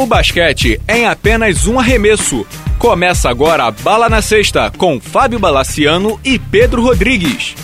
O basquete é em apenas um arremesso. Começa agora a Bala na Sexta com Fábio Balaciano e Pedro Rodrigues.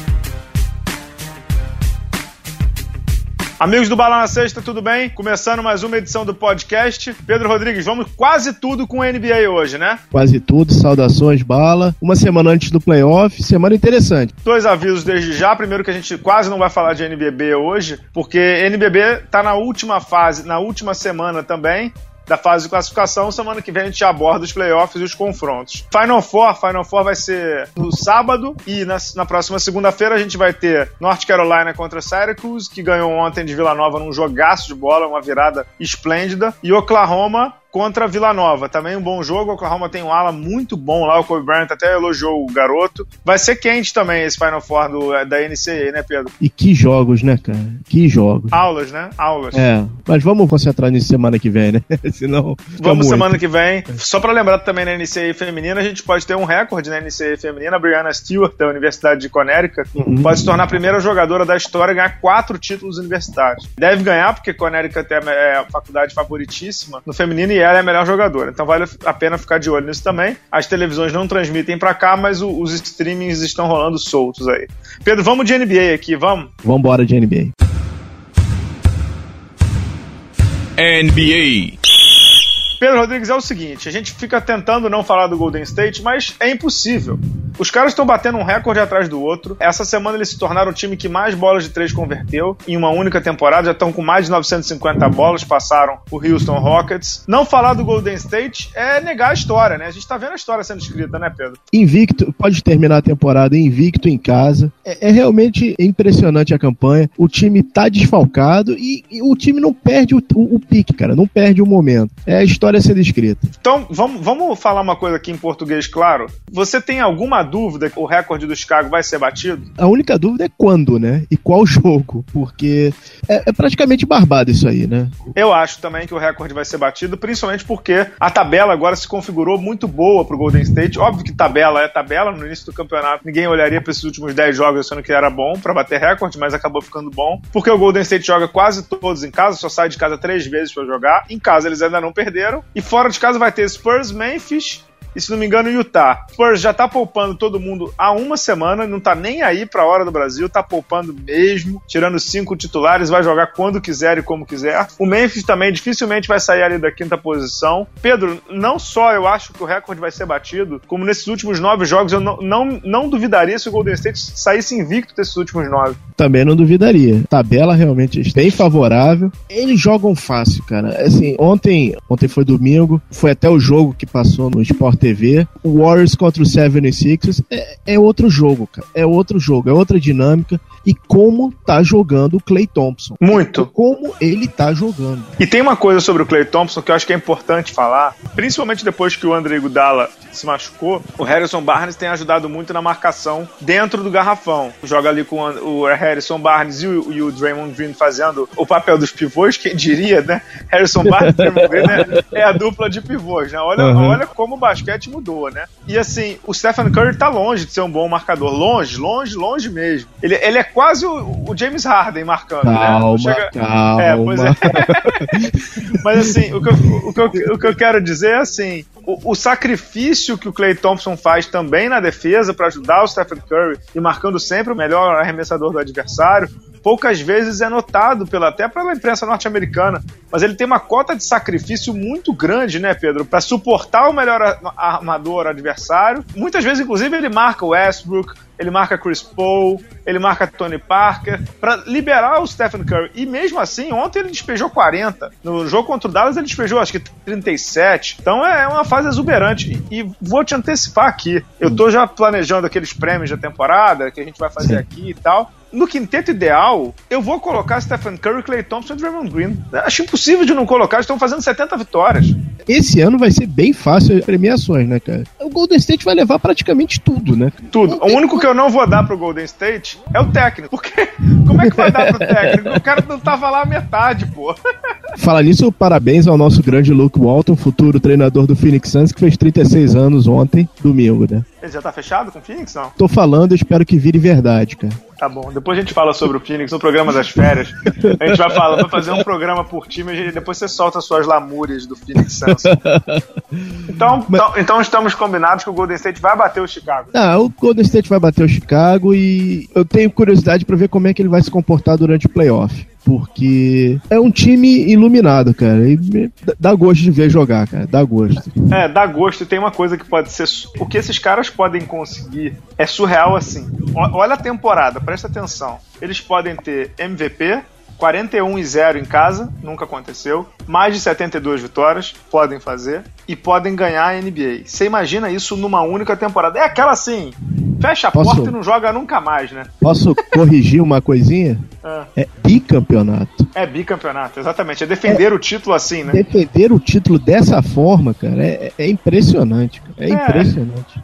Amigos do Bala na Sexta, tudo bem? Começando mais uma edição do podcast. Pedro Rodrigues, vamos quase tudo com a NBA hoje, né? Quase tudo, saudações, Bala. Uma semana antes do playoff, semana interessante. Dois avisos desde já. Primeiro que a gente quase não vai falar de NBB hoje, porque NBB tá na última fase, na última semana também da fase de classificação. Semana que vem a gente aborda os playoffs e os confrontos. Final Four, Final Four vai ser no sábado e na, na próxima segunda-feira a gente vai ter North Carolina contra Syracuse, que ganhou ontem de Vila Nova num jogaço de bola, uma virada esplêndida, e Oklahoma contra Vila Nova. Também um bom jogo. O Oklahoma tem um ala muito bom lá. O Kobe Bryant até elogiou o garoto. Vai ser quente também esse Final Four do, da NCAA, né, Pedro? E que jogos, né, cara? Que jogos. Aulas, né? Aulas. É, mas vamos concentrar nisso semana que vem, né? Senão. Vamos muito. semana que vem. Só para lembrar também na NCAA feminina, a gente pode ter um recorde na NCAA feminina. A Brianna Stewart, da Universidade de Connecticut, uhum. pode se tornar a primeira jogadora da história a ganhar quatro títulos universitários. Deve ganhar, porque Connecticut é a faculdade favoritíssima no feminino e ela é a melhor jogadora. Então vale a pena ficar de olho nisso também. As televisões não transmitem para cá, mas o, os streamings estão rolando soltos aí. Pedro, vamos de NBA aqui, vamos? Vamos embora de NBA. NBA. Pedro Rodrigues, é o seguinte: a gente fica tentando não falar do Golden State, mas é impossível. Os caras estão batendo um recorde atrás do outro. Essa semana eles se tornaram o time que mais bolas de três converteu em uma única temporada. Já estão com mais de 950 bolas, passaram o Houston Rockets. Não falar do Golden State é negar a história, né? A gente tá vendo a história sendo escrita, né, Pedro? Invicto, pode terminar a temporada invicto em casa. É, é realmente impressionante a campanha. O time tá desfalcado e, e o time não perde o, o, o, pique, cara. Não perde o momento. É a história sendo escrita. Então, vamos, vamos falar uma coisa aqui em português, claro. Você tem alguma dúvida que o recorde do Chicago vai ser batido? A única dúvida é quando, né? E qual jogo, porque é, é praticamente barbado isso aí, né? Eu acho também que o recorde vai ser batido, principalmente porque a tabela agora se configurou muito boa pro Golden State. Óbvio que tabela é tabela, no início do campeonato ninguém olharia para esses últimos 10 jogos achando que era bom para bater recorde, mas acabou ficando bom, porque o Golden State joga quase todos em casa, só sai de casa três vezes para jogar. Em casa eles ainda não perderam. E fora de casa vai ter Spurs, Memphis e se não me engano, Utah. Spurs já tá poupando todo mundo há uma semana, não tá nem aí pra hora do Brasil, tá poupando mesmo, tirando cinco titulares, vai jogar quando quiser e como quiser. O Memphis também dificilmente vai sair ali da quinta posição. Pedro, não só eu acho que o recorde vai ser batido, como nesses últimos nove jogos eu não, não, não duvidaria se o Golden State saísse invicto desses últimos nove. Também não duvidaria. Tabela realmente bem favorável. Eles jogam fácil, cara. Assim, ontem, ontem foi domingo, foi até o jogo que passou no Sport TV. O Warriors contra o 76ers é, é outro jogo, cara. É outro jogo, é outra dinâmica. E como tá jogando o Clay Thompson. Muito. Como ele tá jogando. E tem uma coisa sobre o Clay Thompson que eu acho que é importante falar, principalmente depois que o André Gudala se machucou, o Harrison Barnes tem ajudado muito na marcação dentro do garrafão. Joga ali com o Harrison Barnes e o, e o Draymond Green fazendo o papel dos pivôs, quem diria, né? Harrison Barnes e Draymond Green é, é, a dupla de pivôs, né? Olha, uhum. olha como o basquete mudou, né? E assim, o Stephen Curry tá longe de ser um bom marcador. Longe, longe, longe mesmo. Ele, ele é quase o, o James Harden marcando, calma, né? Chega... Calma, é, pois é. Mas assim, o que, eu, o, que eu, o que eu quero dizer é assim, o, o sacrifício que o Clay Thompson faz também na defesa para ajudar o Stephen Curry e marcando sempre o melhor arremessador do adversário, poucas vezes é notado pela, até pela imprensa norte-americana. Mas ele tem uma cota de sacrifício muito grande, né, Pedro? Para suportar o melhor armador adversário. Muitas vezes, inclusive, ele marca o Westbrook, ele marca Chris Paul, ele marca Tony Parker, para liberar o Stephen Curry. E mesmo assim, ontem ele despejou 40. No jogo contra o Dallas ele despejou acho que 37. Então é uma fase exuberante. E, vou te antecipar aqui. Eu tô já planejando aqueles prêmios da temporada que a gente vai fazer Sim. aqui e tal no quinteto ideal, eu vou colocar Stephen Curry, Clay Thompson e Draymond Green. Acho impossível de não colocar, estão fazendo 70 vitórias. Esse ano vai ser bem fácil as premiações, né, cara? O Golden State vai levar praticamente tudo, né? Tudo. O único que eu não vou dar pro Golden State é o técnico. Porque como é que vai dar pro técnico? O cara não tava lá a metade, pô. Fala nisso, parabéns ao nosso grande Luke Walton, futuro treinador do Phoenix Suns, que fez 36 anos ontem, domingo, né? Ele já tá fechado com o Phoenix, não? Tô falando, espero que vire verdade, cara. Tá bom, depois a gente fala sobre o Phoenix no programa das férias. A gente vai falar, vai fazer um programa por time e depois você solta suas lamúrias do Phoenix Suns. Então, Mas... então, então, estamos combinados que o Golden State vai bater o Chicago. Ah, o Golden State vai bater o Chicago e eu tenho curiosidade para ver como é que ele vai se comportar durante o playoff porque é um time iluminado, cara. E dá gosto de ver jogar, cara. Dá gosto. É, dá gosto. E tem uma coisa que pode ser. O que esses caras podem conseguir é surreal assim. Olha a temporada, presta atenção. Eles podem ter MVP, 41 e 0 em casa, nunca aconteceu. Mais de 72 vitórias, podem fazer. E podem ganhar a NBA. Você imagina isso numa única temporada. É aquela assim, fecha a Posso... porta e não joga nunca mais, né? Posso corrigir uma coisinha? É. é bicampeonato. É bicampeonato, exatamente. É defender é, o título assim, né? Defender o título dessa forma, cara, é, é impressionante. É, é impressionante.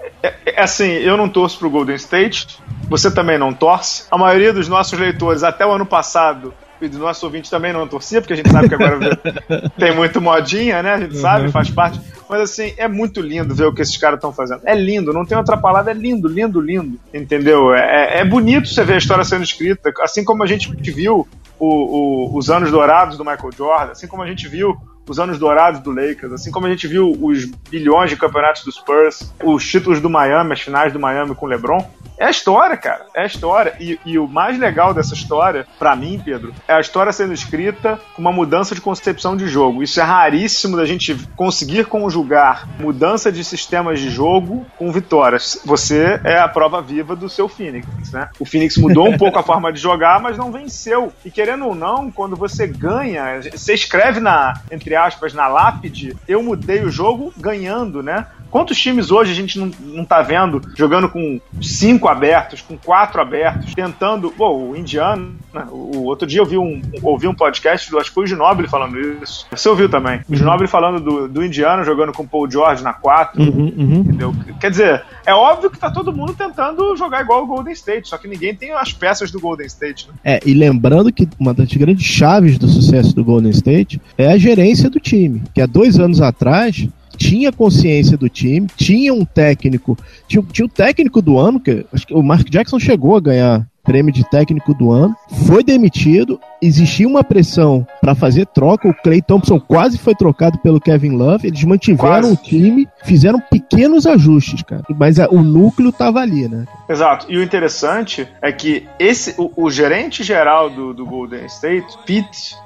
É, é, assim, eu não torço pro Golden State, você também não torce. A maioria dos nossos leitores, até o ano passado, e do nosso ouvinte também não torcia, porque a gente sabe que agora tem muito modinha, né? A gente uhum. sabe, faz parte. Mas assim, é muito lindo ver o que esses caras estão fazendo. É lindo, não tem outra palavra, é lindo, lindo, lindo. Entendeu? É, é bonito você ver a história sendo escrita, assim como a gente viu o, o, os anos dourados do Michael Jordan, assim como a gente viu os anos dourados do Lakers, assim como a gente viu os bilhões de campeonatos dos Spurs, os títulos do Miami, as finais do Miami com o LeBron. É história, cara. É história. E, e o mais legal dessa história, para mim, Pedro, é a história sendo escrita com uma mudança de concepção de jogo. Isso é raríssimo da gente conseguir conjugar mudança de sistemas de jogo com vitórias. Você é a prova viva do seu Phoenix, né? O Phoenix mudou um pouco a forma de jogar, mas não venceu. E querendo ou não, quando você ganha, você escreve na, entre aspas, na lápide, eu mudei o jogo ganhando, né? Quantos times hoje a gente não, não tá vendo jogando com cinco abertos, com quatro abertos, tentando. Pô, o Indiano, né? o outro dia eu vi um, ouvi um podcast do, acho que foi o Ginobili falando isso. Você ouviu também. O Ginobili falando do, do Indiano jogando com o Paul George na quatro. Uhum, uhum. Entendeu? Quer dizer, é óbvio que tá todo mundo tentando jogar igual o Golden State, só que ninguém tem as peças do Golden State. Né? É, e lembrando que uma das grandes chaves do sucesso do Golden State é a gerência do time, que há dois anos atrás tinha consciência do time, tinha um técnico, tinha, tinha o técnico do ano, que acho que o Mark Jackson chegou a ganhar prêmio de técnico do ano, foi demitido, existia uma pressão para fazer troca, o Clay Thompson quase foi trocado pelo Kevin Love, eles mantiveram quase. o time, fizeram pequenos ajustes, cara, mas a, o núcleo tava ali, né? Exato, e o interessante é que esse, o, o gerente geral do, do, Golden State, Pete,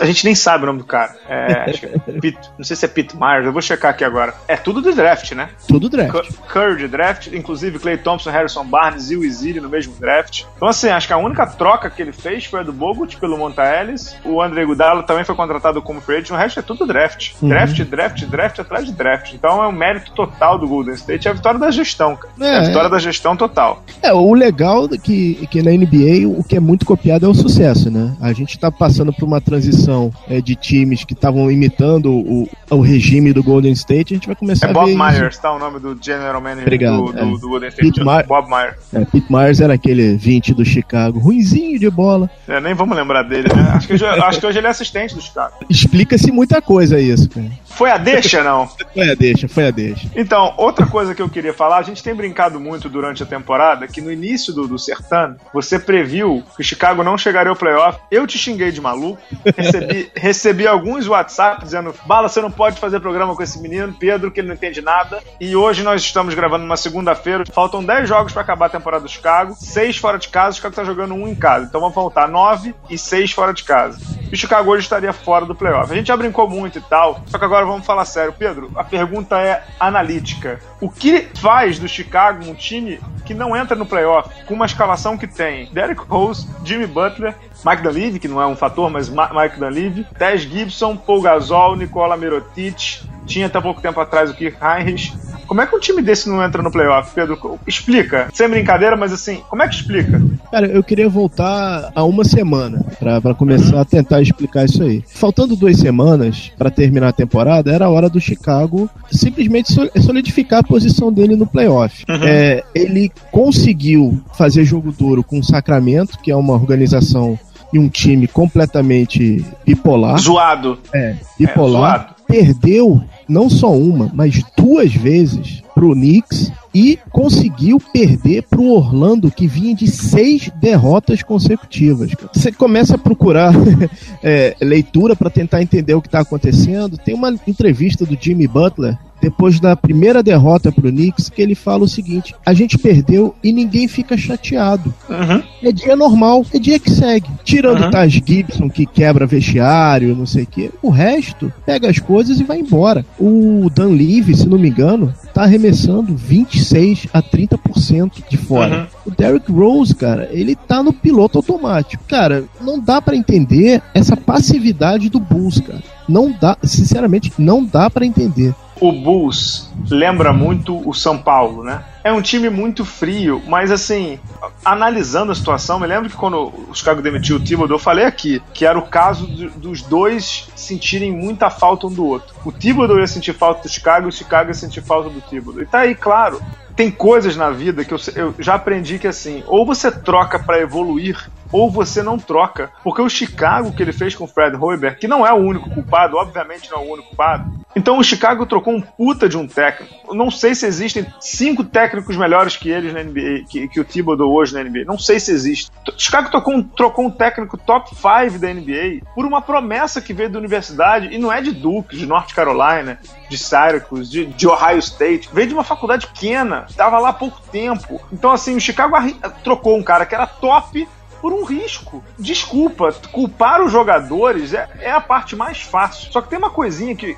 a gente nem sabe o nome do cara, é, é Pete, não sei se é Pete Myers, eu vou checar aqui agora, é tudo do draft, né? Tudo draft. Curry de draft, inclusive Clay Thompson, Harrison Barnes e o Izzy no mesmo draft, então, assim, acho que a única troca que ele fez foi a do Bogut pelo Monta Ellis. O André Gudalo também foi contratado como free agent. O resto é tudo draft. Uhum. Draft, draft, draft atrás de draft. Então é um mérito total do Golden State. É a vitória da gestão, É, é a vitória é. da gestão total. É, o legal é que, que na NBA o que é muito copiado é o sucesso, né? A gente tá passando por uma transição é, de times que estavam imitando o, o regime do Golden State. A gente vai começar é a Bob Myers, tá? O nome do general manager Obrigado, do, do, do Golden State. Pete Bob Myers. É, Pete Myers era aquele 20 do Chicago, ruinzinho de bola. É, nem vamos lembrar dele, né? Acho que, hoje, acho que hoje ele é assistente do Chicago. Explica-se muita coisa isso, cara. Foi a deixa, não? foi a deixa, foi a deixa. Então, outra coisa que eu queria falar, a gente tem brincado muito durante a temporada que no início do, do Sertano, você previu que o Chicago não chegaria ao playoff. Eu te xinguei de maluco, recebi, recebi alguns WhatsApp dizendo: Bala, você não pode fazer programa com esse menino, Pedro, que ele não entende nada. E hoje nós estamos gravando numa segunda-feira, faltam 10 jogos para acabar a temporada do Chicago, 6 fora de casa, o Chicago tá jogando um em casa. Então vão faltar 9 e 6 fora de casa. E o Chicago hoje estaria fora do playoff. A gente já brincou muito e tal, só que agora agora vamos falar sério. Pedro, a pergunta é analítica. O que faz do Chicago um time que não entra no playoff com uma escalação que tem Derek Rose, Jimmy Butler, Mike Dunleavy, que não é um fator, mas Mike Dunleavy, Tess Gibson, Paul Gasol, Nicola Mirotic, tinha até pouco tempo atrás o Kirk Heinrich. Como é que um time desse não entra no playoff, Pedro? Explica. Sem brincadeira, mas assim, como é que explica? Cara, eu queria voltar a uma semana para começar uhum. a tentar explicar isso aí. Faltando duas semanas para terminar a temporada, era a hora do Chicago simplesmente solidificar a posição dele no playoff. Uhum. É, ele conseguiu fazer jogo duro com o Sacramento, que é uma organização e um time completamente bipolar. Zoado. É, bipolar. É, perdeu não só uma, mas duas vezes pro Knicks e conseguiu perder pro Orlando, que vinha de seis derrotas consecutivas. Você começa a procurar é, leitura para tentar entender o que está acontecendo. Tem uma entrevista do Jimmy Butler depois da primeira derrota pro Knicks, que ele fala o seguinte: a gente perdeu e ninguém fica chateado. Uhum. É dia normal, é dia que segue. Tirando uhum. Taj Gibson, que quebra vestiário, não sei o quê, o resto pega as coisas e vai embora. O Dan Levy, se não me engano, tá arremessando 26 a 30% de fora. Uhum. O Derrick Rose, cara, ele tá no piloto automático. Cara, não dá para entender essa passividade do Bulls, cara. Não dá, sinceramente, não dá para entender o Bulls lembra muito o São Paulo, né? É um time muito frio, mas assim, analisando a situação, me lembro que quando o Chicago demitiu o Thibodeau, eu falei aqui que era o caso dos dois sentirem muita falta um do outro. O Thibodeau ia sentir falta do Chicago o Chicago ia sentir falta do Thibodeau. E tá aí, claro, tem coisas na vida que eu, eu já aprendi que assim, ou você troca para evoluir, ou você não troca. Porque o Chicago que ele fez com o Fred Hoiberg, que não é o único culpado, obviamente não é o único culpado. Então o Chicago trocou um puta de um técnico. Eu não sei se existem cinco técnicos melhores que eles na NBA, que, que o Thibodeau hoje na NBA. Não sei se existe. Chicago trocou um, trocou um técnico top 5 da NBA por uma promessa que veio da universidade, e não é de Duke, de North Carolina, de Syracuse, de, de Ohio State. Veio de uma faculdade pequena, estava lá há pouco tempo. Então, assim, o Chicago trocou um cara que era top por um risco. Desculpa, culpar os jogadores é, é a parte mais fácil. Só que tem uma coisinha que.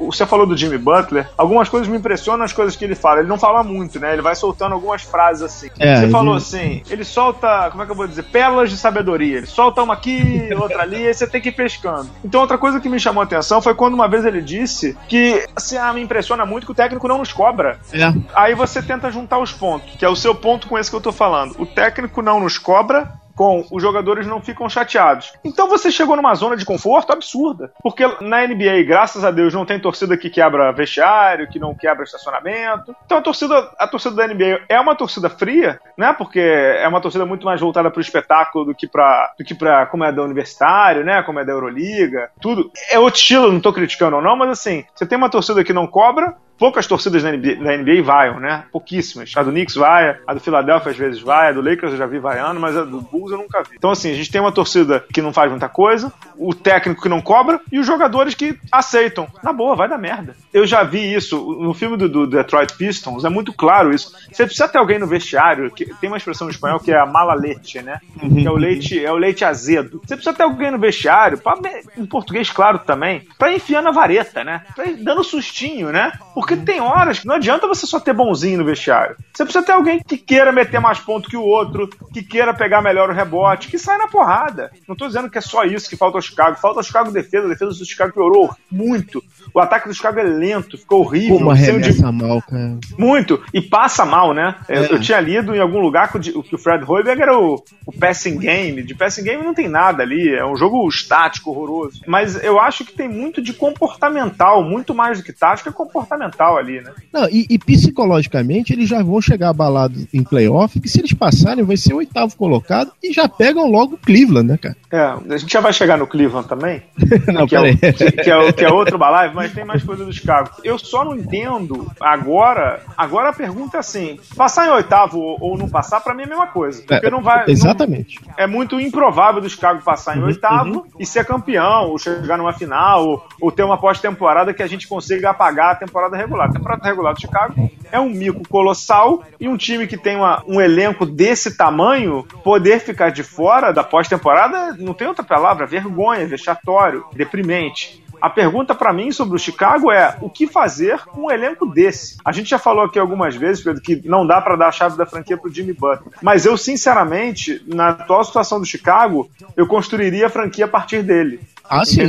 Você falou do Jimmy Butler, algumas coisas me impressionam as coisas que ele fala. Ele não fala muito, né? Ele vai soltando algumas frases assim. É, você falou assim, ele solta, como é que eu vou dizer? Pérolas de sabedoria. Ele solta uma aqui, outra ali, e aí você tem que ir pescando. Então, outra coisa que me chamou a atenção foi quando uma vez ele disse que assim, ah, me impressiona muito que o técnico não nos cobra. É. Aí você tenta juntar os pontos, que é o seu ponto com esse que eu tô falando. O técnico não nos cobra, com os jogadores não ficam chateados. Então você chegou numa zona de conforto absurda. Porque na NBA, graças a Deus, não tem torcida que quebra vestiário, que não quebra estacionamento. Então a torcida, a torcida da NBA é uma torcida fria, né? Porque é uma torcida muito mais voltada para o espetáculo do que para do que para como é da universitário, né? Como é da Euroliga, tudo. É outro estilo, não estou criticando ou não, mas assim, você tem uma torcida que não cobra, poucas torcidas da NBA, da NBA vaiam, né? Pouquíssimas. A do Knicks vai, a do Philadelphia às vezes vai, a do Lakers eu já vi vaiando, mas a do Bulls eu nunca vi. Então, assim, a gente tem uma torcida que não faz muita coisa, o técnico que não cobra e os jogadores que aceitam. Na boa, vai dar merda. Eu já vi isso no filme do, do Detroit Pistons, é muito claro isso. Você precisa ter alguém no vestiário, que tem uma expressão em espanhol que é a mala leite, né? Uhum. Que é o leite, é o leite azedo. Você precisa ter alguém no vestiário, pra, em português claro também, pra enfiar na vareta, né? Pra ir dando sustinho, né? Porque tem horas que não adianta você só ter bonzinho no vestiário. Você precisa ter alguém que queira meter mais ponto que o outro, que queira pegar melhor o rebote, que sai na porrada. Não tô dizendo que é só isso que falta ao Chicago. Falta ao Chicago defesa. A defesa do Chicago piorou muito. O ataque do Chicago é lento, ficou horrível. Como arremessa de... mal, cara. Muito. E passa mal, né? É. Eu tinha lido em algum lugar que o Fred Hoiberg era o, o passing game. De passing game não tem nada ali. É um jogo estático, horroroso. Mas eu acho que tem muito de comportamental, muito mais do que tático, é comportamental ali, né? Não, e, e psicologicamente eles já vão chegar abalados em playoff, que se eles passarem vai ser o oitavo colocado e já pegam logo o Cleveland, né, cara? É, a gente já vai chegar no Cleveland também. não, que, é o, que, que, é o, que é outro balive, mas tem mais coisa do Chicago. Eu só não entendo agora. Agora a pergunta é assim: passar em oitavo ou não passar, pra mim é a mesma coisa. Porque é, não vai. Exatamente. Não, é muito improvável do Chicago passar em uhum, oitavo uhum. e ser campeão, ou chegar numa final, ou, ou ter uma pós-temporada que a gente consiga apagar a temporada regular. A temporada regular do Chicago é um mico colossal e um time que tem uma, um elenco desse tamanho poder ficar de fora da pós-temporada, não tem outra palavra, vergonha, vexatório, deprimente. A pergunta para mim sobre o Chicago é o que fazer com um elenco desse? A gente já falou aqui algumas vezes, Pedro, que não dá para dar a chave da franquia pro Jimmy Butler. Mas eu, sinceramente, na atual situação do Chicago, eu construiria a franquia a partir dele. Ah, sim.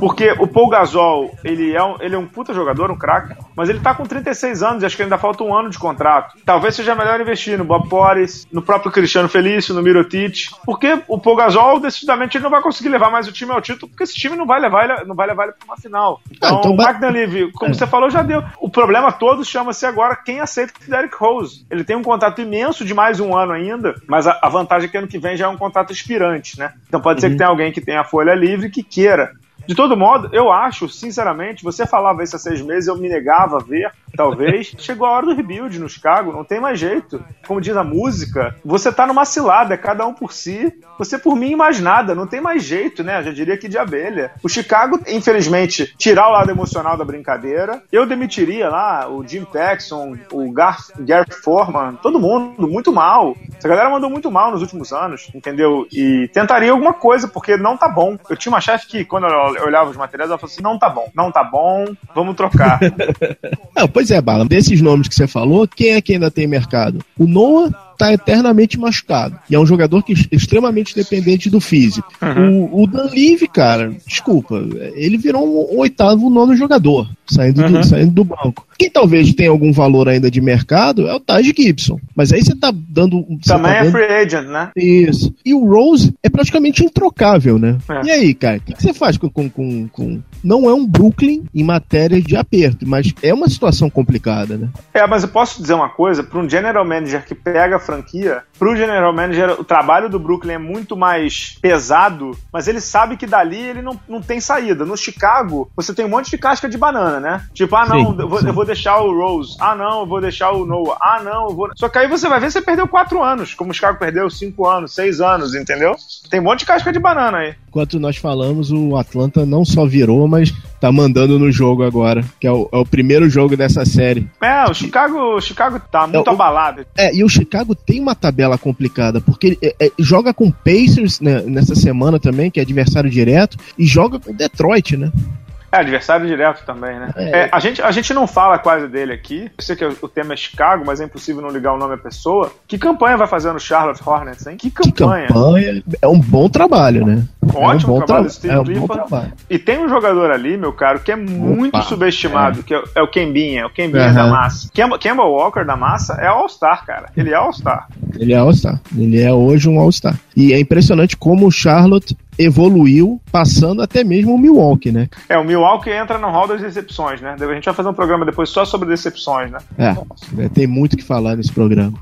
Porque o Paul Gasol, ele é um, ele é um puta jogador, um craque, mas ele tá com 36 anos, acho que ainda falta um ano de contrato. Talvez seja melhor investir no Bob Porres, no próprio Cristiano Felício, no Mirotic, porque o Paul Gasol, decididamente, ele não vai conseguir levar mais o time ao título, porque esse time não vai levar ele, não vai levar ele pra uma final. Então, ah, então o Mark Dunleavy, como é. você falou, já deu. O problema todo chama-se agora quem aceita o Derek Rose. Ele tem um contrato imenso de mais um ano ainda, mas a, a vantagem é que ano que vem já é um contrato expirante, né? Então pode uhum. ser que tenha alguém que tenha a folha livre que queira de todo modo, eu acho, sinceramente, você falava isso há seis meses, eu me negava a ver, talvez. Chegou a hora do rebuild no Chicago, não tem mais jeito. Como diz a música, você tá numa cilada, cada um por si, você por mim mais nada, não tem mais jeito, né? Eu já diria que de abelha. O Chicago, infelizmente, tirar o lado emocional da brincadeira, eu demitiria lá o Jim Paxson, o Garth, Garth Foreman, todo mundo, muito mal. Essa galera mandou muito mal nos últimos anos, entendeu? E tentaria alguma coisa, porque não tá bom. Eu tinha uma chefe que, quando eu olhava os materiais, ela falou assim: não tá bom, não tá bom, vamos trocar. não, pois é, Bala, desses nomes que você falou, quem é que ainda tem mercado? O Noah está eternamente machucado. E é um jogador que é extremamente dependente do físico. Uhum. O, o Dan Levy, cara, desculpa, ele virou um oitavo, nono jogador, saindo, uhum. do, saindo do banco. Quem talvez tenha algum valor ainda de mercado é o Taj Gibson. Mas aí você tá dando. Você Também tá é dando... free agent, né? Isso. E o Rose é praticamente introcável, né? É. E aí, cara, o que, que, você faz com, com, com, com, Não é um Brooklyn em matéria de aperto, mas é uma situação complicada, né? É, mas eu posso dizer uma coisa: para um general manager que pega franquia, para o general manager, o trabalho do Brooklyn é muito mais pesado, mas ele sabe que dali ele não, não tem saída. No Chicago, você tem um monte de casca de banana, né? Tipo, ah, não, sim, eu, vou, eu vou deixar o Rose. Ah, não, eu vou deixar o Noah. Ah, não, eu vou. Só que aí você vai ver, você perdeu quatro anos, como o Chicago perdeu cinco anos, seis anos, entendeu? Tem um monte de casca de banana aí. Enquanto nós falamos, o Atlanta não só virou, mas tá mandando no jogo agora, que é o, é o primeiro jogo dessa série. É, o Chicago, o Chicago tá muito é, abalado. É, e o Chicago tem uma tabela complicada, porque é, é, joga com Pacers né, nessa semana também, que é adversário direto, e joga com Detroit, né? É, adversário direto também, né? É. É, a, gente, a gente não fala quase dele aqui. Eu sei que o tema é Chicago, mas é impossível não ligar o nome à pessoa. Que campanha vai fazer no Charlotte Hornets, hein? Que campanha. Que campanha. É um bom trabalho, né? Ótimo é um trabalho do Steve é um bom trabalho. E tem um jogador ali, meu caro, que é muito Opa, subestimado, é. que é, é, o Kembinha, o Kembinha uhum. da massa. Kemba Walker da massa é All-Star, cara. Ele é All-Star. Ele é All-Star. Ele é hoje um All-Star. E é impressionante como o Charlotte evoluiu, passando até mesmo o Milwaukee, né? É, o Milwaukee entra no hall das decepções, né? A gente vai fazer um programa depois só sobre decepções, né? É, tem muito que falar nesse programa.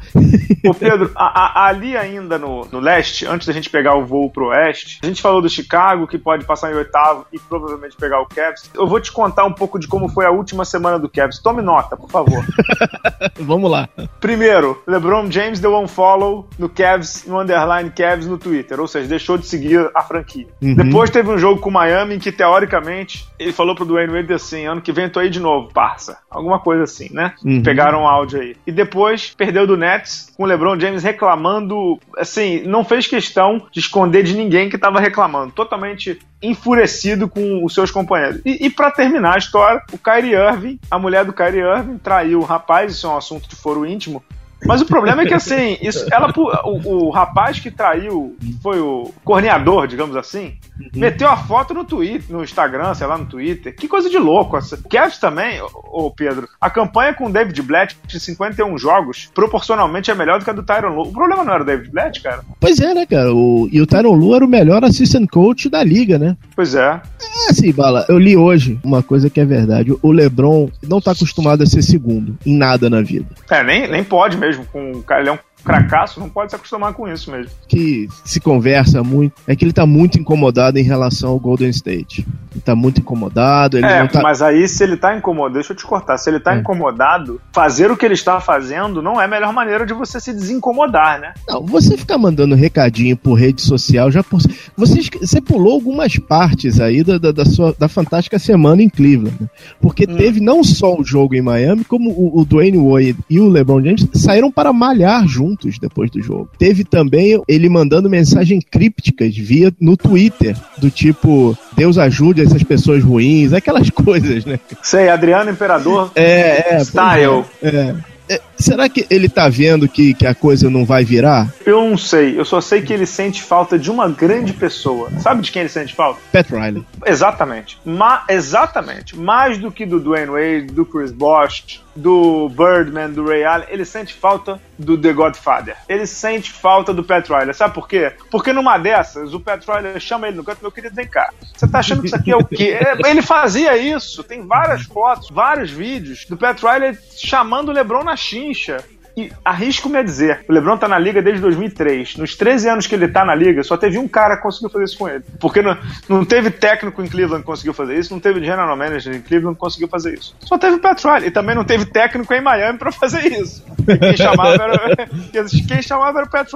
Ô Pedro, a, a, ali ainda no, no leste, antes da gente pegar o voo pro oeste, a gente falou do Chicago, que pode passar em oitavo e provavelmente pegar o Cavs. Eu vou te contar um pouco de como foi a última semana do Cavs. Tome nota, por favor. Vamos lá. Primeiro, LeBron James deu um follow no Cavs, no underline Cavs no Twitter, ou seja, deixou de seguir a franquia franquia. Uhum. Depois teve um jogo com o Miami em que, teoricamente, ele falou pro Dwayne Wade assim: ano que vem tô aí de novo, parça. Alguma coisa assim, né? Uhum. Pegaram um áudio aí. E depois perdeu do Nets com o LeBron James reclamando, assim, não fez questão de esconder de ninguém que tava reclamando. Totalmente enfurecido com os seus companheiros. E, e para terminar a história, o Kyrie Irving, a mulher do Kyrie Irving, traiu o rapaz, isso é um assunto de foro íntimo, mas o problema é que, assim, isso, ela, o, o rapaz que traiu foi o corneador, digamos assim, uhum. meteu a foto no Twitter, no Instagram, sei lá, no Twitter. Que coisa de louco. Essa. Cavs também, ô Pedro, a campanha com o David Blatt de 51 jogos, proporcionalmente é melhor do que a do Tyron Lu. O problema não era o David Blatt, cara? Pois é, né, cara? O, e o Tyron Lu era o melhor assistant coach da liga, né? Pois é. É assim, Bala, eu li hoje uma coisa que é verdade. O LeBron não tá acostumado a ser segundo em nada na vida. É, nem, nem pode mesmo. Com, ele é um cracaço não pode se acostumar com isso mesmo. Que se conversa muito, é que ele tá muito incomodado em relação ao Golden State. Ele tá muito incomodado. É, tá... mas aí se ele tá incomodado, deixa eu te cortar, se ele tá é. incomodado, fazer o que ele está fazendo não é a melhor maneira de você se desincomodar, né? Não, você ficar mandando recadinho por rede social já por... você, você pulou algumas partes aí da, da, da sua da fantástica semana em Cleveland, né? porque hum. teve não só o jogo em Miami, como o, o Dwayne Wade e o LeBron James saíram para malhar juntos juntos depois do jogo. Teve também ele mandando mensagens crípticas via no Twitter, do tipo, Deus ajude essas pessoas ruins, aquelas coisas, né? Sei, Adriano Imperador é, é, style. É, é. Será que ele tá vendo que, que a coisa não vai virar? Eu não sei. Eu só sei que ele sente falta de uma grande pessoa. Sabe de quem ele sente falta? Pat Riley. Exatamente. Ma exatamente. Mais do que do Dwayne Wade, do Chris Bosh, do Birdman, do Ray Allen, ele sente falta do The Godfather. Ele sente falta do Pat Riley. Sabe por quê? Porque numa dessas, o Pat Riley chama ele no canto, meu querido, vem cá. Você tá achando que isso aqui é o quê? É, ele fazia isso. Tem várias fotos, vários vídeos do Pat Riley chamando o LeBron na chincha e arrisco-me a dizer, o LeBron tá na liga desde 2003. Nos 13 anos que ele tá na liga, só teve um cara que conseguiu fazer isso com ele. Porque não, não teve técnico em Cleveland que conseguiu fazer isso, não teve general manager em Cleveland que conseguiu fazer isso. Só teve o Pat. E também não teve técnico em Miami para fazer isso. Quem chamava era, quem chamava era o Pat.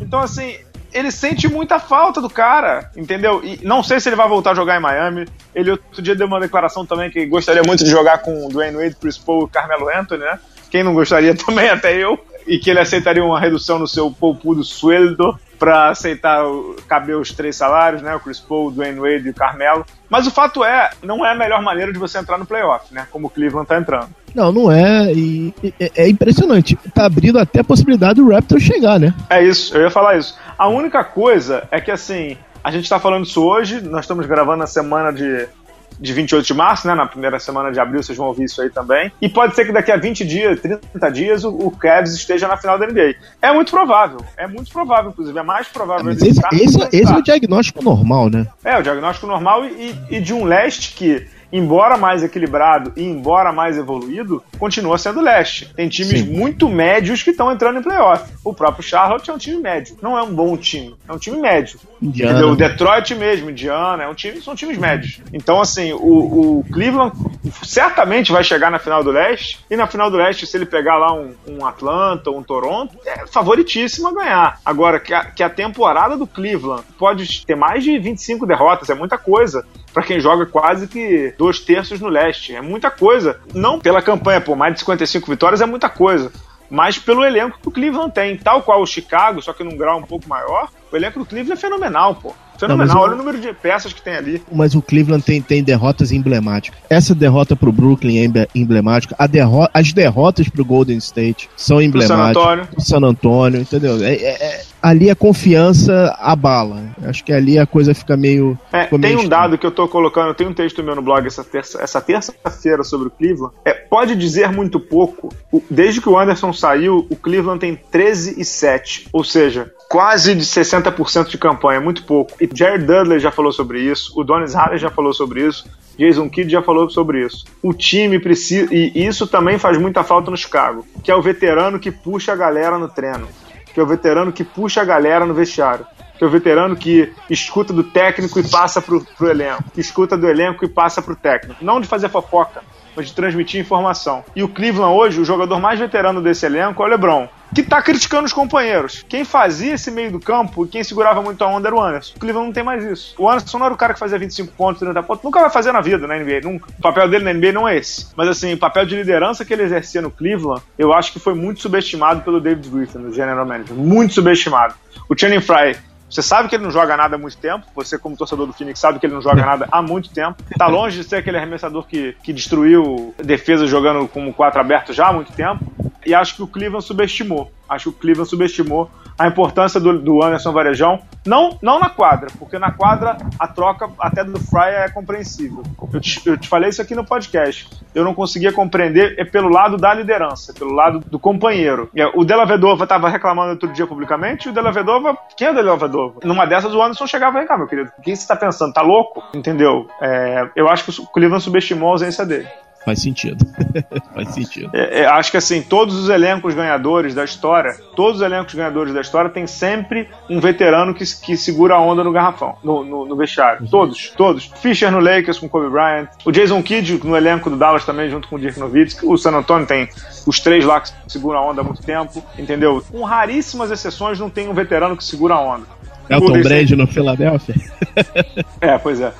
Então, assim, ele sente muita falta do cara, entendeu? E não sei se ele vai voltar a jogar em Miami. Ele outro dia deu uma declaração também que gostaria muito de jogar com o Dwayne Wade, Chris Paul e Carmelo Anthony, né? Quem não gostaria também, até eu, e que ele aceitaria uma redução no seu poupudo sueldo para aceitar caber os três salários, né? O Chris Paul, o Dwayne Wade e o Carmelo. Mas o fato é, não é a melhor maneira de você entrar no playoff, né? Como o Cleveland tá entrando. Não, não é. E é, é impressionante. Tá abrindo até a possibilidade do Raptor chegar, né? É isso, eu ia falar isso. A única coisa é que assim, a gente tá falando isso hoje, nós estamos gravando na semana de de 28 de março, né? Na primeira semana de abril, vocês vão ouvir isso aí também. E pode ser que daqui a 20 dias, 30 dias, o, o Cavs esteja na final da NBA. É muito provável. É muito provável, inclusive. É mais provável. Mas esse, esse, esse é o diagnóstico normal, né? É, o diagnóstico normal e, e de um leste que embora mais equilibrado e embora mais evoluído, continua sendo leste. Tem times Sim. muito médios que estão entrando em playoff. O próprio Charlotte é um time médio. Não é um bom time, é um time médio. Indiana. O Detroit mesmo, Indiana, é um time, são times médios. Então, assim, o, o, Cleveland certamente vai chegar na final do leste. E na final do leste, se ele pegar lá um, um Atlanta ou um Toronto, é favoritíssimo a ganhar. Agora, que a, que a temporada do Cleveland pode ter mais de 25 derrotas, é muita coisa para quem joga quase que dois terços no leste. É muita coisa. Não pela campanha, pô, mais de 55 vitórias é muita coisa. Mas pelo elenco que o Cleveland tem, tal qual o Chicago, só que num grau um pouco maior, o elenco do Cleveland é fenomenal, pô. Fenomenal, não, olha o... o número de peças que tem ali. Mas o Cleveland tem, tem derrotas emblemáticas. Essa derrota pro Brooklyn é emblemática. Derro as derrotas pro Golden State são emblemáticas. San Antônio. San Antônio, entendeu? É, é, é, ali a confiança abala. Acho que ali a coisa fica meio. É, tem meio um dado que eu tô colocando, tem um texto meu no blog essa terça-feira essa terça sobre o Cleveland. É, pode dizer muito pouco. Desde que o Anderson saiu, o Cleveland tem 13 e 7. Ou seja, quase de 60% de campanha, muito pouco. E Jared Dudley já falou sobre isso, o Donis Haller já falou sobre isso, Jason Kidd já falou sobre isso. O time precisa. E isso também faz muita falta no Chicago, que é o veterano que puxa a galera no treino, que é o veterano que puxa a galera no vestiário. Que é o veterano que escuta do técnico e passa pro, pro elenco. Que escuta do elenco e passa pro técnico. Não de fazer fofoca, mas de transmitir informação. E o Cleveland hoje, o jogador mais veterano desse elenco é o LeBron que tá criticando os companheiros. Quem fazia esse meio do campo e quem segurava muito a onda era o Anderson. O Cleveland não tem mais isso. O Anderson não era o cara que fazia 25 pontos, 30 pontos. Nunca vai fazer na vida na NBA. Nunca. O papel dele na NBA não é esse. Mas assim, o papel de liderança que ele exercia no Cleveland, eu acho que foi muito subestimado pelo David Griffin, o general manager. Muito subestimado. O Channing Fry você sabe que ele não joga nada há muito tempo. Você, como torcedor do Phoenix, sabe que ele não joga nada há muito tempo. Tá longe de ser aquele arremessador que, que destruiu defesa jogando como quatro aberto já há muito tempo. E acho que o Cleveland subestimou. Acho que o Cleveland subestimou a importância do, do Anderson Varejão. Não, não na quadra, porque na quadra a troca até do Fry é compreensível. Eu te, eu te falei isso aqui no podcast. Eu não conseguia compreender é pelo lado da liderança, pelo lado do companheiro. É, o Della Vedova estava reclamando outro dia publicamente, e o Della Vedova, quem é o Della Vedova? Numa dessas o Anderson chegava e cá, meu querido, o que você está pensando? Tá louco? Entendeu? É, eu acho que o Cleveland subestimou a ausência dele. Faz sentido. Faz sentido. É, é, acho que assim, todos os elencos ganhadores da história, todos os elencos ganhadores da história tem sempre um veterano que, que segura a onda no garrafão, no, no, no vestiário. Uhum. Todos, todos. Fischer no Lakers com Kobe Bryant, o Jason Kidd no elenco do Dallas também, junto com o Dirk Nowitzki, o San Antonio tem os três lá que seguram a onda há muito tempo, entendeu? Com raríssimas exceções, não tem um veterano que segura a onda. Elton Brand no Philadelphia? é, pois é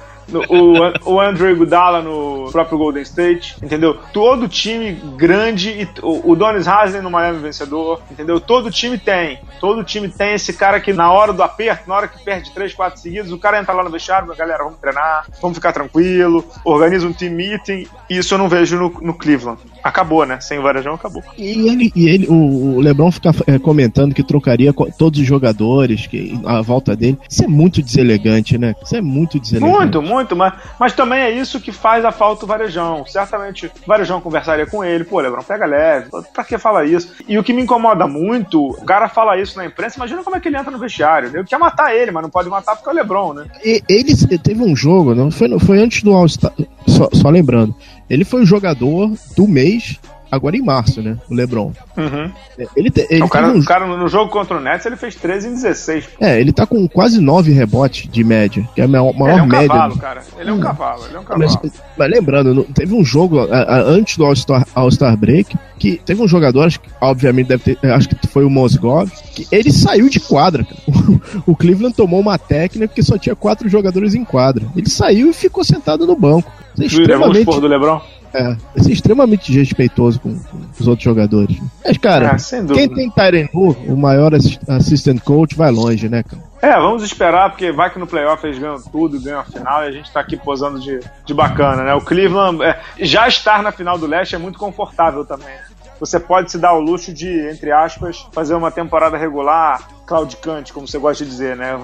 o, o Andrew Iguodala no próprio Golden State, entendeu? Todo time grande, o, o Donis Haslem no Miami vencedor, entendeu? Todo time tem. Todo time tem esse cara que na hora do aperto, na hora que perde 3, 4 seguidos, o cara entra lá no vestiário, galera, vamos treinar, vamos ficar tranquilo, organiza um team meeting, isso eu não vejo no, no Cleveland. Acabou, né? Sem o Varejão acabou. E ele, e ele o, o Lebron fica é, comentando que trocaria todos os jogadores que a volta dele. Isso é muito deselegante, né? Isso é muito deselegante. Muito, muito, mas, mas também é isso que faz a falta do Varejão. Certamente o Varejão conversaria com ele, pô, Lebron, pega leve, pra que falar isso? E o que me incomoda muito, o cara fala isso na imprensa, imagina como é que ele entra no vestiário. Ele quer matar ele, mas não pode matar porque é o Lebron, né? E, ele teve um jogo, não foi, foi antes do All-Star, só, só lembrando, ele foi o jogador do mês agora em março, né? O LeBron. Uhum. Ele, te, ele o, cara, um... o cara no jogo contra o Nets ele fez 13 em 16. É, ele tá com quase 9 rebotes de média, que é a maior, maior ele é um média. Cavalo, cara. Ele é um hum. cavalo, ele é um cavalo. Mas, mas lembrando, teve um jogo a, a, antes do All-Star All -Star Break que teve um jogador, acho que, obviamente deve ter, acho que foi o Mosgov, que ele saiu de quadra, cara. O, o Cleveland tomou uma técnica porque só tinha quatro jogadores em quadra. Ele saiu e ficou sentado no banco. Isso é extremamente... do LeBron? É, é extremamente desrespeitoso com, com, os outros jogadores. Mas, cara, ah, quem tem Tyren o maior assistant coach, vai longe, né, cara? É, vamos esperar, porque vai que no playoff eles ganham tudo, ganham a final e a gente tá aqui posando de, de bacana, né? O Cleveland, é, já estar na final do leste é muito confortável também. Você pode se dar o luxo de, entre aspas, fazer uma temporada regular claudicante, como você gosta de dizer, né?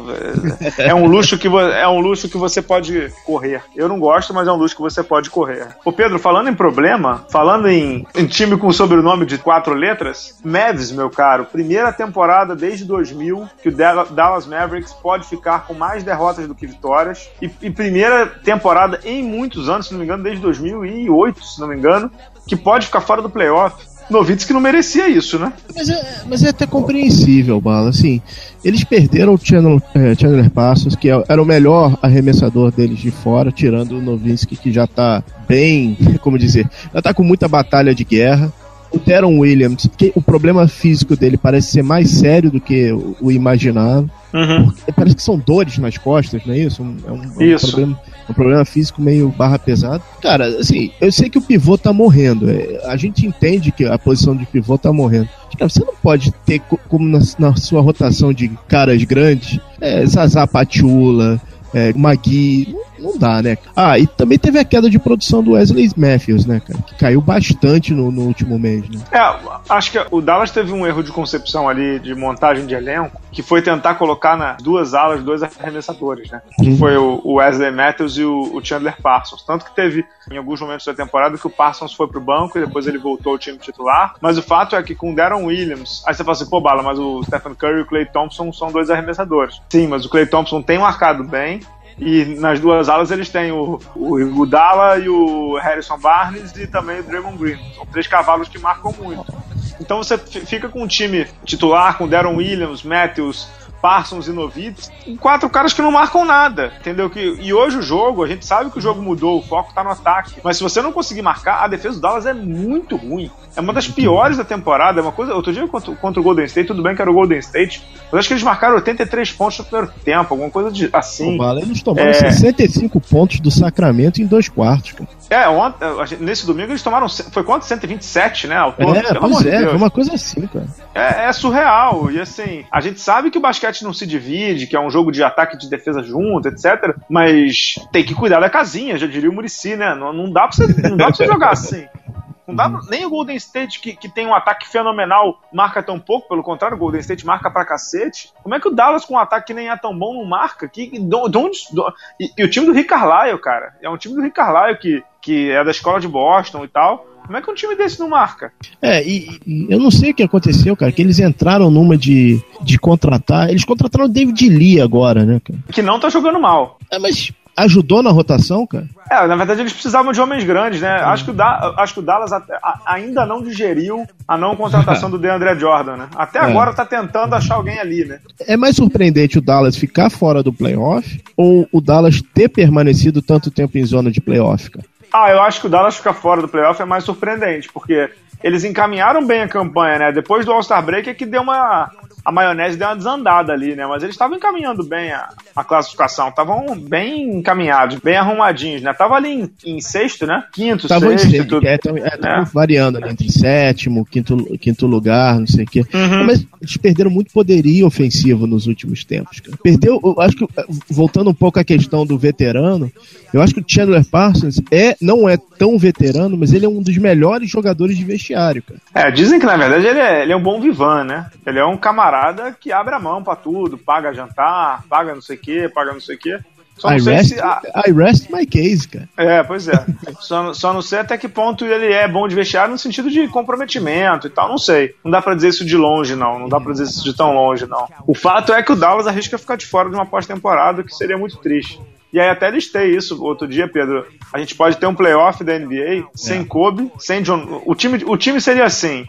É um luxo que é um luxo que você pode correr. Eu não gosto, mas é um luxo que você pode correr. Ô Pedro, falando em problema, falando em, em time com sobrenome de quatro letras, Mavs, meu caro, primeira temporada desde 2000 que o Dallas Mavericks pode ficar com mais derrotas do que vitórias e, e primeira temporada em muitos anos, se não me engano, desde 2008, se não me engano, que pode ficar fora do playoff. Novitz que não merecia isso, né? Mas é, mas é até compreensível, Bala. Assim, eles perderam o Chandler, é, Chandler Passos, que é, era o melhor arremessador deles de fora, tirando o Novinsky, que já tá bem, como dizer, já tá com muita batalha de guerra. O Teron Williams, que o problema físico dele parece ser mais sério do que o, o imaginado. Uhum. Parece que são dores nas costas, não é isso? É um, é um, isso. problema, um problema físico meio barra pesado. Cara, assim, eu sei que o pivô tá morrendo. É, a gente entende que a posição de pivô tá morrendo. Cara, você não pode ter, como na, na sua rotação de caras grandes, é, Zazá Patiula, é, Magui. Não dá, né? Ah, e também teve a queda de produção do Wesley Matthews, né, cara? Que caiu bastante no, no último mês, né? É, acho que o Dallas teve um erro de concepção ali, de montagem de elenco, que foi tentar colocar nas duas alas dois arremessadores, né? Que uhum. foi o Wesley Matthews e o Chandler Parsons. Tanto que teve, em alguns momentos da temporada, que o Parsons foi pro banco e depois ele voltou ao time titular. Mas o fato é que com o Darren Williams, aí você fala assim, pô, Bala, mas o Stephen Curry e o Clay Thompson são dois arremessadores. Sim, mas o Clay Thompson tem marcado bem, e nas duas alas eles têm o, o Iguodala e o Harrison Barnes e também o Draymond Green. São três cavalos que marcam muito. Então você fica com um time titular com Darren Williams, Matthews, Parsons e Novitz, quatro caras que não marcam nada, entendeu? Que, e hoje o jogo, a gente sabe que o jogo mudou, o foco tá no ataque, mas se você não conseguir marcar, a defesa do Dallas é muito ruim. É uma das piores da temporada, é uma coisa, outro dia contra, contra o Golden State, tudo bem que era o Golden State, mas acho que eles marcaram 83 pontos no primeiro tempo, alguma coisa de, assim. Vale, eles tomaram é... 65 pontos do Sacramento em dois quartos, cara. É, ontem, nesse domingo eles tomaram. Foi quanto? 127, né? Ao todo, é, pois é, foi uma coisa assim, cara. É, é, surreal. E assim, a gente sabe que o basquete não se divide, que é um jogo de ataque e de defesa junto, etc. Mas tem que cuidar da casinha, já diria o Murici, né? Não, não, dá pra você, não dá pra você jogar assim. Dá, uhum. nem o Golden State, que, que tem um ataque fenomenal, marca tão pouco, pelo contrário, o Golden State marca pra cacete. Como é que o Dallas, com um ataque que nem é tão bom, não marca? Que, que, de onde, e, e, o time do Rick Carlisle, cara, é um time do Rick Carlisle que, que é da escola de Boston e tal. Como é que um time desse não marca? É, e, e, eu não sei o que aconteceu, cara, que eles entraram numa de, de contratar. Eles contrataram o David Lee agora, né, cara? Que não tá jogando mal. É, mas ajudou na rotação, cara? É, na verdade eles precisavam de homens grandes, né? Acho, que o da acho que o Dallas ainda não digeriu a não contratação do DeAndre Jordan, né? Até é. agora tá tentando achar alguém ali, né? É mais surpreendente o Dallas ficar fora do playoff ou o Dallas ter permanecido tanto tempo em zona de playoff, cara? Ah, eu acho que o Dallas ficar fora do playoff é mais surpreendente, porque eles encaminharam bem a campanha, né? Depois do All-Star Break é que deu uma a maionese deu uma desandada ali, né? Mas eles estavam encaminhando bem a, a classificação, estavam bem encaminhados, bem arrumadinhos, né? Tava ali em, em sexto, né? Quinto, Tavam em sexto, tudo. é, é, tavam variando né, entre sétimo, quinto, quinto lugar, não sei o quê. Uhum. Mas eles perderam muito poderio ofensivo nos últimos tempos, cara. Perdeu, eu acho que, voltando um pouco à questão do veterano, eu acho que o Chandler Parsons é, não é tão veterano, mas ele é um dos melhores jogadores de vestiário, cara. É, dizem que na verdade ele é, ele é um bom vivan, né? Ele é um camarada que abre a mão pra tudo, paga jantar, paga não sei o que, paga não sei o que. Só não I sei rest, se. ah, I rest my case, cara. é, pois é. só, só não sei até que ponto ele é bom de vestiário no sentido de comprometimento e tal, não sei. Não dá pra dizer isso de longe, não. Não dá pra dizer isso de tão longe, não. O fato é que o Dallas arrisca ficar de fora de uma pós-temporada, que seria muito triste. E aí até listei isso outro dia, Pedro. A gente pode ter um playoff da NBA sem Kobe, sem John. O time, o time seria assim: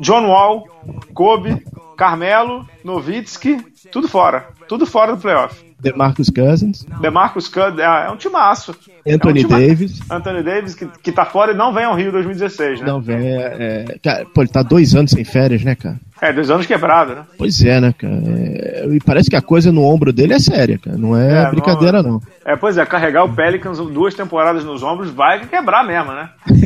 John Wall, Kobe, Carmelo, Nowitzki, tudo fora. Tudo fora do playoff. DeMarcus Cousins, DeMarcus Cousins é, é um timaço. Anthony é um Davis. Anthony Davis, que, que tá fora e não vem ao Rio 2016, né? Não, velho, é, é, cara, pô, ele tá dois anos sem férias, né, cara? É, dois anos quebrado, né? Pois é, né, cara? É, e parece que a coisa no ombro dele é séria, cara. Não é, É, brincadeira, não. É, pois é, carregar o Pelicans duas temporadas nos ombros vai quebrar mesmo, né?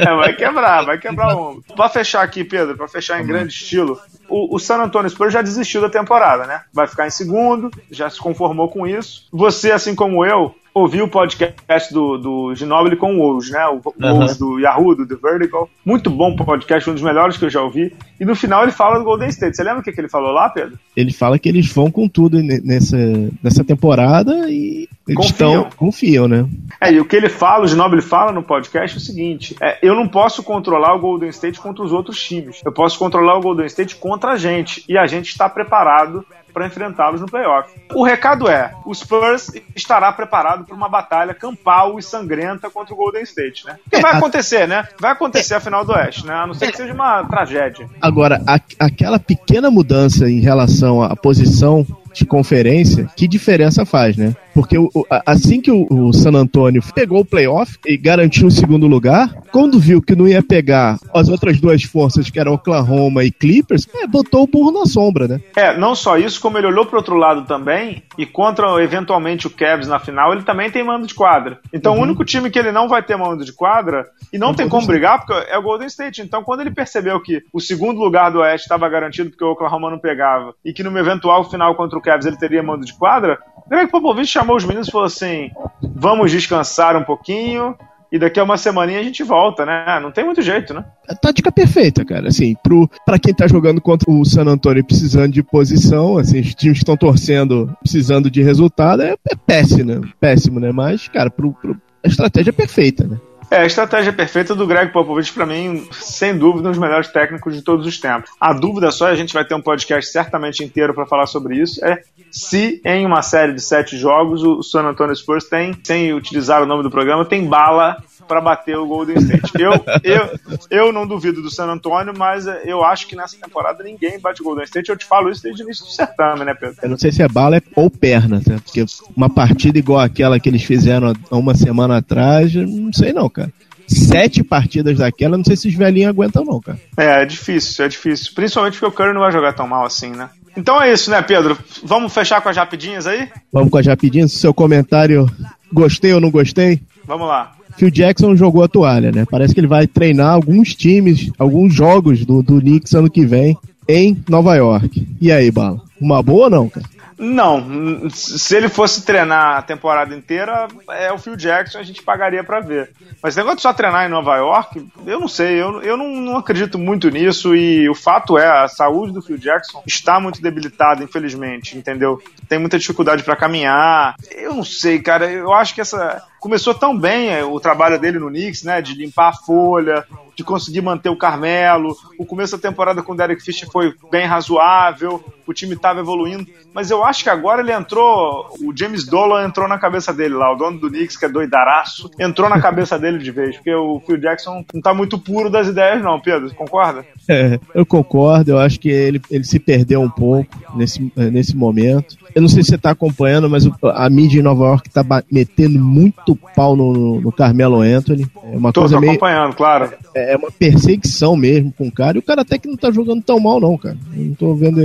É, vai quebrar, vai quebrar o ombro. Pra fechar aqui, Pedro, pra fechar em grande estilo, o, o San Antonio Spurs já desistiu da temporada, né? Vai ficar em segundo, já se conformou com isso. Você, assim como eu, ouviu o podcast do, do Ginobili com o Woj, né? O Aham. Woj do Yahoo, do The Vertical. Muito bom podcast, um dos melhores que eu já ouvi. E no final ele fala do Golden State. Você lembra o que, que ele falou lá, Pedro? Ele fala que eles vão com tudo ne- nessa, nessa temporada e eles Confiam. estão. Confiam, né? É, e o que ele fala, o Ginobili fala no podcast é o seguinte: é, eu não posso controlar o Golden State contra os outros times. Eu posso controlar o Golden State contra a gente. E a gente está preparado para enfrentá-los no playoff. O recado é: o Spurs estará preparado para uma batalha campal e sangrenta contra o Golden State, né? Que vai acontecer, né? Vai acontecer a final do Oeste, né? A não ser que seja uma tragédia. Agora, a- aquela pequena mudança em relação à posição de conferência, que diferença faz, né? Porque o- assim que o, o San Antonio pegou o playoff e garantiu o segundo lugar, quando viu que não ia pegar as outras duas forças, que eram Oklahoma e Clippers, é, botou o burro na sombra, né? É, não só isso, como ele olhou pro outro lado também, e contra eventualmente o Cavs na final, ele também tem mando de quadra. Então o único time que ele não vai ter mando de quadra, e não tem como brigar, porque é o Golden State. Então quando ele percebeu que o segundo lugar do Oeste estava garantido porque o Oklahoma não pegava, e que numa eventual final contra o Cavs ele teria mando de quadra, Greg Popovich chamou os meninos e falou assim: vamos descansar um pouquinho. E daqui a uma semaninha a gente volta, né? Não tem muito jeito, né? a tática perfeita, cara. Assim, pro, pra quem tá jogando contra o San Antonio precisando de posição, assim, os times que estão torcendo precisando de resultado, é, é péssimo, né? Péssimo, né? Mas, cara, pro, pro- a estratégia é perfeita, né? É, a estratégia perfeita do Greg Popovich, pra mim, sem dúvida, um dos melhores técnicos de todos os tempos. A dúvida só, a gente vai ter um podcast certamente inteiro pra falar sobre isso, é se em uma série de sete jogos o San Antonio Spurs tem, sem utilizar o nome do programa, tem bala pra bater o Golden State. Eu, eu, eu não duvido do San Antonio, mas eu acho que nessa temporada ninguém bate o Golden State. Eu te falo isso desde o início do certame, né, Pedro? Eu não sei se é bala ou perna, né? Porque uma partida igual aquela que eles fizeram há uma semana atrás, não sei não, cara. Sete partidas daquela, não sei se os velhinhos aguentam não, cara. É, é difícil, é difícil. Principalmente porque o Curry não vai jogar tão mal assim, né? Então é isso, né, Pedro? Vamos fechar com as rapidinhas aí? Vamos com as rapidinhas, seu comentário, gostei ou não gostei? Vamos lá. Phil Jackson jogou a toalha, né? Parece que ele vai treinar alguns times, alguns jogos do, do Knicks ano que vem em Nova York. E aí, Bala? Uma boa ou não, cara? Não, se ele fosse treinar a temporada inteira, é o Phil Jackson, a gente pagaria pra ver. Mas esse negócio de só treinar em Nova York, eu não sei, eu, eu não, não acredito muito nisso e o fato é, a saúde do Phil Jackson está muito debilitada, infelizmente, entendeu? Tem muita dificuldade pra caminhar. Eu não sei, cara, eu acho que essa começou tão bem é, o trabalho dele no Knicks, né, de limpar a folha, de conseguir manter o Carmelo. O começo da temporada com o Derek Fisher foi bem razoável, o time estava evoluindo, mas eu acho que agora ele entrou, o James Dolan entrou na cabeça dele lá, o dono do Knicks, que é doidaraço, entrou na cabeça dele de vez, porque o Phil Jackson não tá muito puro das ideias não, Pedro, concorda? É, eu concordo, eu acho que ele, ele se perdeu um pouco nesse, nesse momento. Eu não sei se você está acompanhando, mas a mídia em Nova York está metendo muito pau no, no Carmelo Anthony. É uma Tô, coisa tô meio. acompanhando, claro. É é uma perseguição mesmo com o cara. E o cara até que não tá jogando tão mal, não, cara. Eu não tô vendo.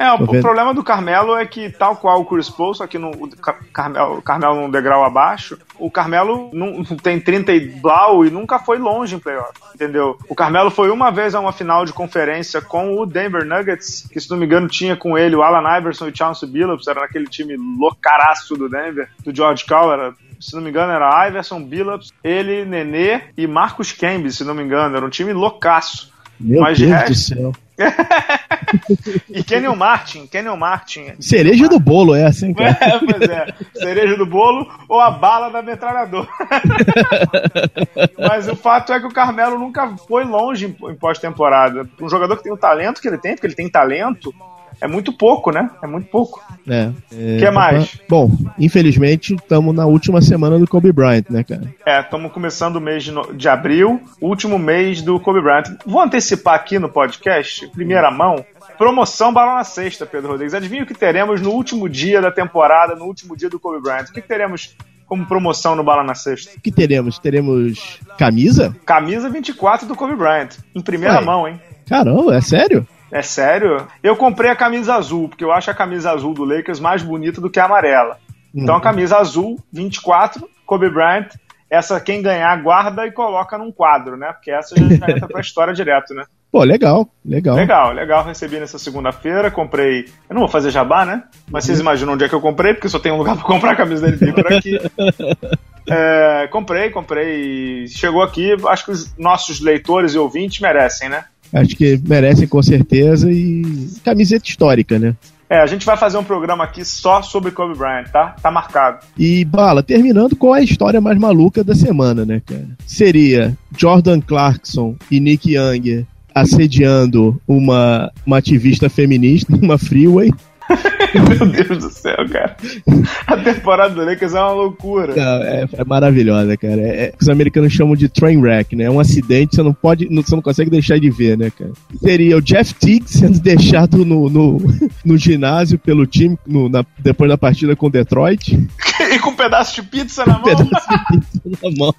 É, o, Tô o vendo. problema do Carmelo é que, tal qual o Chris Paul, só que no, o Car- Carmelo, o Carmelo num degrau abaixo, o Carmelo não, tem 30 e blau e nunca foi longe em playoff, entendeu? O Carmelo foi uma vez a uma final de conferência com o Denver Nuggets, que se não me engano tinha com ele o Alan Iverson e o Chauncey Billups, era naquele time loucaraço do Denver, do George Karl, era se não me engano, era Iverson, Billups, ele, Nenê e Marcus Camby, se não me engano. Era um time loucaço. Meu Mas de Deus do resto- céu. E Kenyon Martin, Kenyon Martin. Cereja do bolo essa, hein, cara? É, pois é. Cereja do bolo ou a bala da metralhadora. Mas o fato é que o Carmelo nunca foi longe em, em pós-temporada. Um jogador que tem o talento que ele tem, porque ele tem talento, é muito pouco, né? É muito pouco. É. O que mais? Bom, infelizmente, estamos na última semana do Kobe Bryant, né, cara? É, estamos começando o mês de, no- de abril, último mês do Kobe Bryant. Vou antecipar aqui no podcast, primeira mão, promoção Bala na Sexta, Pedro Rodrigues. Adivinha o que teremos no último dia da temporada, no último dia do Kobe Bryant? O que teremos como promoção no Bala na Sexta? O que teremos? Teremos camisa? Camisa 24 do Kobe Bryant, em primeira Ué. mão, hein? Caramba, é sério? É sério? Eu comprei a camisa azul, porque eu acho a camisa azul do Lakers mais bonita do que a amarela. Então a camisa azul, 24, Kobe Bryant. Essa quem ganhar guarda e coloca num quadro, né? Porque essa já, entra pra história direto, né? Pô, legal, legal. Legal, legal. Recebi nessa segunda-feira, comprei. Eu não vou fazer jabá, né? Mas vocês imaginam onde é que eu comprei, porque só tem um lugar pra comprar a camisa NBA por aqui. É, comprei, comprei. Chegou aqui, acho que os nossos leitores e ouvintes merecem, né? Acho que merecem com certeza e camiseta histórica, né? É, a gente vai fazer um programa aqui só sobre Kobe Bryant, tá? Tá marcado. E, Bala, terminando com a história mais maluca da semana, né, cara? Seria Jordan Clarkson e Nick Young assediando uma, uma ativista feminista numa freeway. Meu Deus do céu, cara. A temporada do Lakers é uma loucura. Não, é, é maravilhosa, cara. É, é- os americanos chamam de train wreck, né? É um acidente, você não pode, não- você não consegue deixar de ver, né, cara? Seria o Jeff Teague sendo deixado no, no, no ginásio pelo time no- na- depois da partida com Detroit. e com um pedaço de pizza na mão. pedaço de pizza na mão.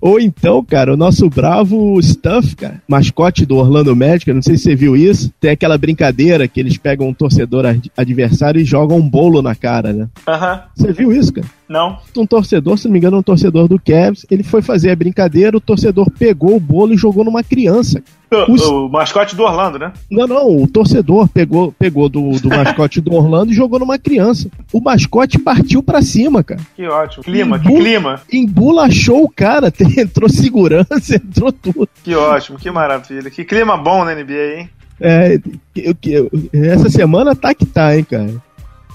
Ou então, cara, o nosso bravo Stuff, cara, mascote do Orlando Magic, não sei se você viu isso, tem aquela brincadeira que eles pegam um torcedor ad- adversário e jogam um bolo na cara, né? Aham. Você viu isso, cara? Não. Um torcedor, se não me engano, um torcedor do Cavs, ele foi fazer a brincadeira, o torcedor pegou o bolo e jogou numa criança. O, Os- o mascote do Orlando, né? Não, não, o torcedor pegou, pegou do, do mascote do Orlando e jogou numa criança. O mascote partiu pra cima, cara. Que ótimo. Clima, que Bu- clima. Embolachou o cara, entrou segurança, entrou tudo. Que ótimo, que maravilha. Que clima bom na NBA, hein? É, que- que- essa semana tá que tá, hein, cara.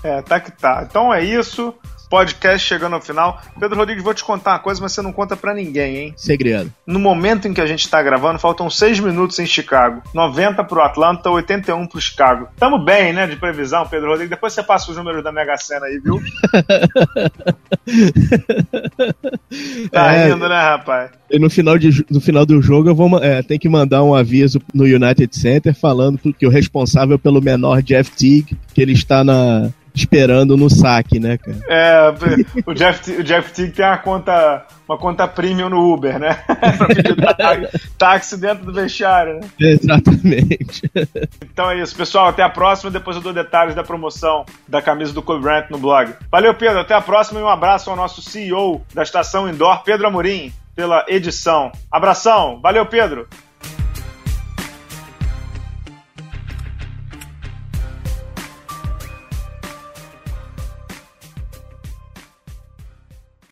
É, tá que tá. Então é isso. Podcast chegando ao final. Pedro Rodrigues, vou te contar uma coisa, mas você não conta pra ninguém, hein? Segredo. No momento em que a gente tá gravando, faltam seis minutos em Chicago. 90 pro Atlanta, 81 pro Chicago. Tamo bem, né, de previsão, Pedro Rodrigues. Depois você passa os números da Mega Sena aí, viu? tá É. rindo, né, rapaz? E no final, de, no final do jogo, eu vou é, tem que mandar um aviso no United Center falando que o responsável pelo menor Jeff Teague, que ele está na, esperando no saque, né, cara? É, o Jeff, o Jeff Teague tem uma conta, uma conta premium no Uber, né? pra pedir tá- táxi dentro do vestiário, né? Exatamente. Então é isso, pessoal. Até a próxima. Depois eu dou detalhes da promoção da camisa do Kobe Bryant no blog. Valeu, Pedro. Até a próxima e um abraço ao nosso CEO da estação Indoor, Pedro Amorim, pela edição. Abração. Valeu, Pedro.